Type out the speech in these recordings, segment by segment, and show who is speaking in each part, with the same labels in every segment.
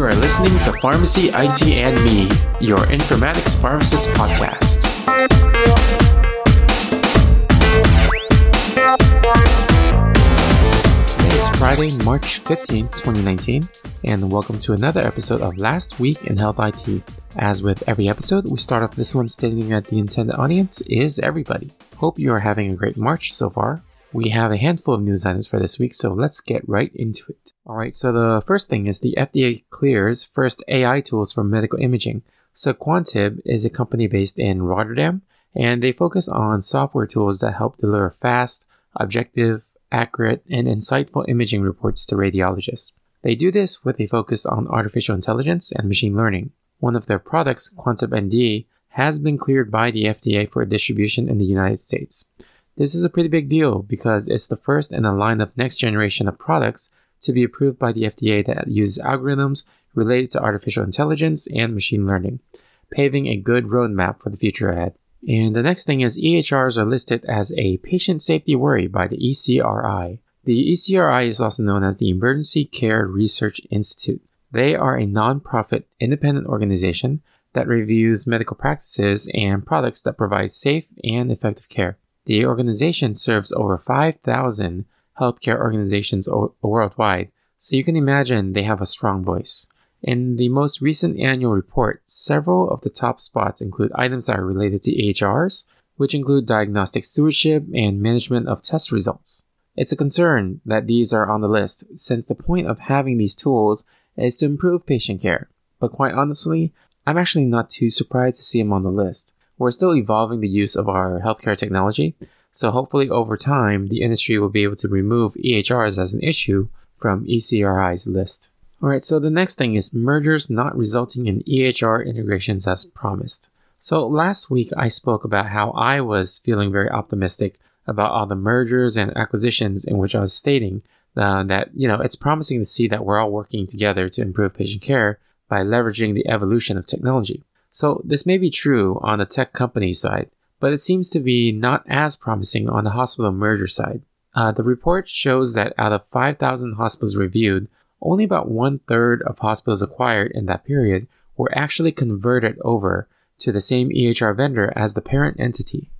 Speaker 1: You are listening to Pharmacy IT and Me, your informatics pharmacist podcast. Today is Friday, March 15th, 2019, and welcome to another episode of Last Week in Health IT. As with every episode, we start off this one stating that the intended audience is everybody. Hope you are having a great March so far. We have a handful of news items for this week, so let's get right into it. Alright, so the first thing is the FDA clears first AI tools for medical imaging. So Quantib is a company based in Rotterdam, and they focus on software tools that help deliver fast, objective, accurate, and insightful imaging reports to radiologists. They do this with a focus on artificial intelligence and machine learning. One of their products, Quantib ND, has been cleared by the FDA for distribution in the United States. This is a pretty big deal because it's the first in a line of next generation of products to be approved by the FDA that uses algorithms related to artificial intelligence and machine learning, paving a good roadmap for the future ahead. And the next thing is EHRs are listed as a patient safety worry by the ECRI. The ECRI is also known as the Emergency Care Research Institute. They are a non-profit independent organization that reviews medical practices and products that provide safe and effective care. The organization serves over 5,000 healthcare organizations o- worldwide, so you can imagine they have a strong voice. In the most recent annual report, several of the top spots include items that are related to EHRs, which include diagnostic stewardship and management of test results. It's a concern that these are on the list, since the point of having these tools is to improve patient care. But quite honestly, I'm actually not too surprised to see them on the list. We're still evolving the use of our healthcare technology, so hopefully over time, the industry will be able to remove EHRs as an issue from ECRI's list. Alright, so the next thing is mergers not resulting in EHR integrations as promised. So last week I spoke about how I was feeling very optimistic about all the mergers and acquisitions in which I was stating uh, that, you know, it's promising to see that we're all working together to improve patient care by leveraging the evolution of technology. So this may be true on the tech company side, but it seems to be not as promising on the hospital merger side. Uh, the report shows that out of 5,000 hospitals reviewed, only about one third of hospitals acquired in that period were actually converted over to the same EHR vendor as the parent entity.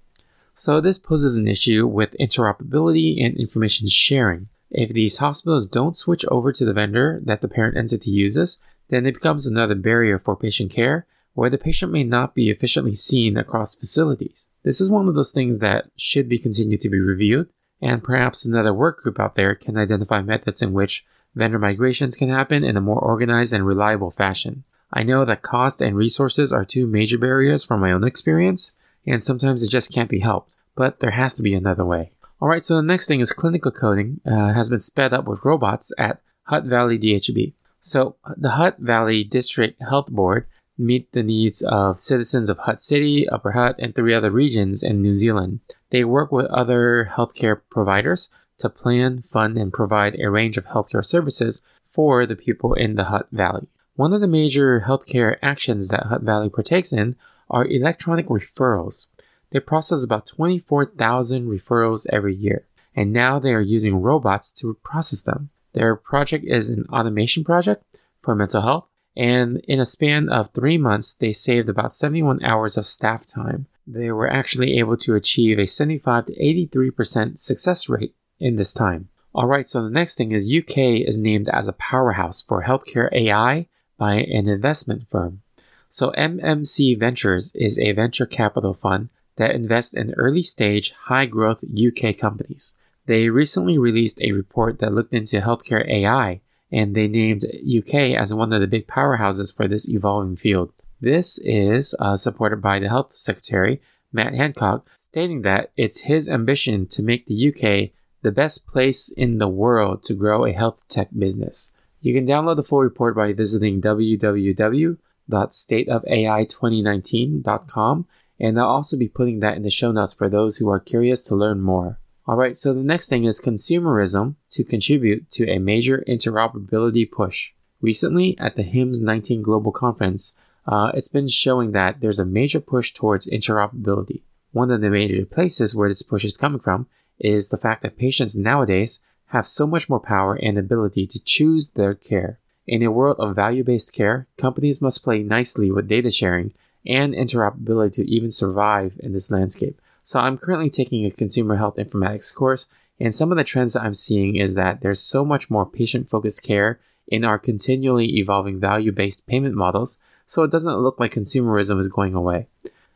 Speaker 1: So this poses an issue with interoperability and information sharing. If these hospitals don't switch over to the vendor that the parent entity uses, then it becomes another barrier for patient care where the patient may not be efficiently seen across facilities. This is one of those things that should be continued to be reviewed, and perhaps another work group out there can identify methods in which vendor migrations can happen in a more organized and reliable fashion. I know that cost and resources are two major barriers from my own experience, and sometimes it just can't be helped, but there has to be another way. Alright, so the next thing is clinical coding uh, has been sped up with robots at Hutt Valley DHB. So the Hutt Valley District Health Board meet the needs of citizens of Hutt City, Upper Hutt, and three other regions in New Zealand. They work with other healthcare providers to plan, fund, and provide a range of healthcare services for the people in the Hutt Valley. One of the major healthcare actions that Hutt Valley partakes in are electronic referrals. They process about 24,000 referrals every year, and now they are using robots to process them. Their project is an automation project for mental health and in a span of three months, they saved about 71 hours of staff time. They were actually able to achieve a 75 to 83% success rate in this time. Alright, so the next thing is UK is named as a powerhouse for healthcare AI by an investment firm. So MMC Ventures is a venture capital fund that invests in early stage, high growth UK companies. They recently released a report that looked into healthcare AI and they named UK as one of the big powerhouses for this evolving field. This is uh, supported by the Health Secretary, Matt Hancock, stating that it's his ambition to make the UK the best place in the world to grow a health tech business. You can download the full report by visiting www.stateofai2019.com, and I'll also be putting that in the show notes for those who are curious to learn more. Alright, so the next thing is consumerism to contribute to a major interoperability push. Recently, at the HIMSS 19 Global Conference, uh, it's been showing that there's a major push towards interoperability. One of the major places where this push is coming from is the fact that patients nowadays have so much more power and ability to choose their care. In a world of value based care, companies must play nicely with data sharing and interoperability to even survive in this landscape. So, I'm currently taking a consumer health informatics course, and some of the trends that I'm seeing is that there's so much more patient focused care in our continually evolving value based payment models, so it doesn't look like consumerism is going away.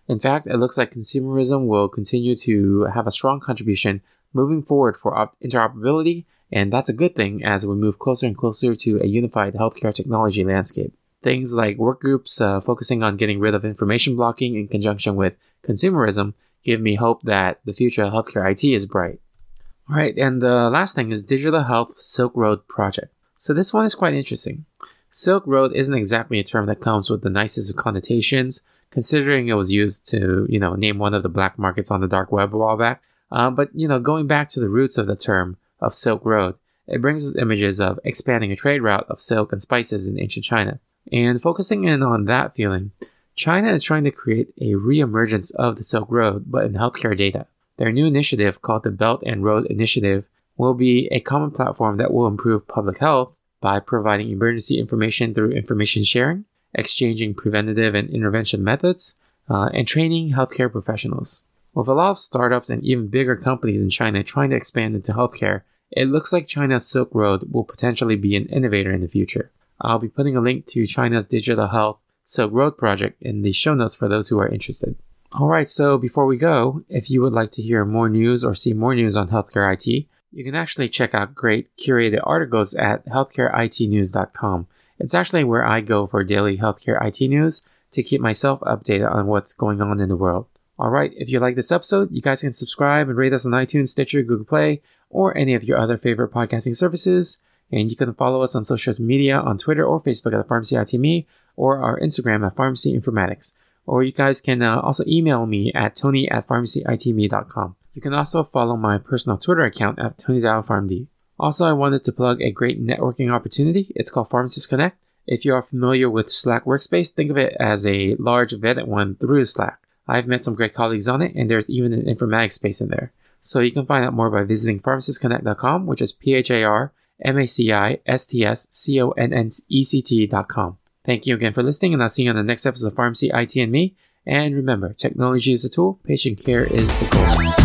Speaker 1: In fact, it looks like consumerism will continue to have a strong contribution moving forward for interoperability, and that's a good thing as we move closer and closer to a unified healthcare technology landscape. Things like work groups uh, focusing on getting rid of information blocking in conjunction with consumerism give me hope that the future of healthcare IT is bright. All right, and the last thing is Digital Health Silk Road Project. So this one is quite interesting. Silk Road isn't exactly a term that comes with the nicest of connotations, considering it was used to, you know, name one of the black markets on the dark web a while back. Uh, but, you know, going back to the roots of the term of Silk Road, it brings us images of expanding a trade route of silk and spices in ancient China. And focusing in on that feeling, China is trying to create a re-emergence of the Silk Road, but in healthcare data. Their new initiative, called the Belt and Road Initiative, will be a common platform that will improve public health by providing emergency information through information sharing, exchanging preventative and intervention methods, uh, and training healthcare professionals. With a lot of startups and even bigger companies in China trying to expand into healthcare, it looks like China's Silk Road will potentially be an innovator in the future. I'll be putting a link to China's digital health Silk Road project in the show notes for those who are interested. Alright, so before we go, if you would like to hear more news or see more news on healthcare IT, you can actually check out great curated articles at healthcareitnews.com. It's actually where I go for daily healthcare IT news to keep myself updated on what's going on in the world. Alright, if you like this episode, you guys can subscribe and rate us on iTunes, Stitcher, Google Play, or any of your other favorite podcasting services. And you can follow us on social media on Twitter or Facebook at Pharmacy IT Me, or our Instagram at Pharmacy Informatics. Or you guys can uh, also email me at tony at pharmacyitme.com. You can also follow my personal Twitter account at TonyDaoPharmD. Also, I wanted to plug a great networking opportunity. It's called Pharmacist Connect. If you are familiar with Slack Workspace, think of it as a large vetted one through Slack. I've met some great colleagues on it, and there's even an informatics space in there. So you can find out more by visiting pharmacistconnect.com, which is P H A R M A C I S T S C O N N E C T.com. Thank you again for listening, and I'll see you on the next episode of Pharmacy IT and Me. And remember, technology is a tool, patient care is the goal.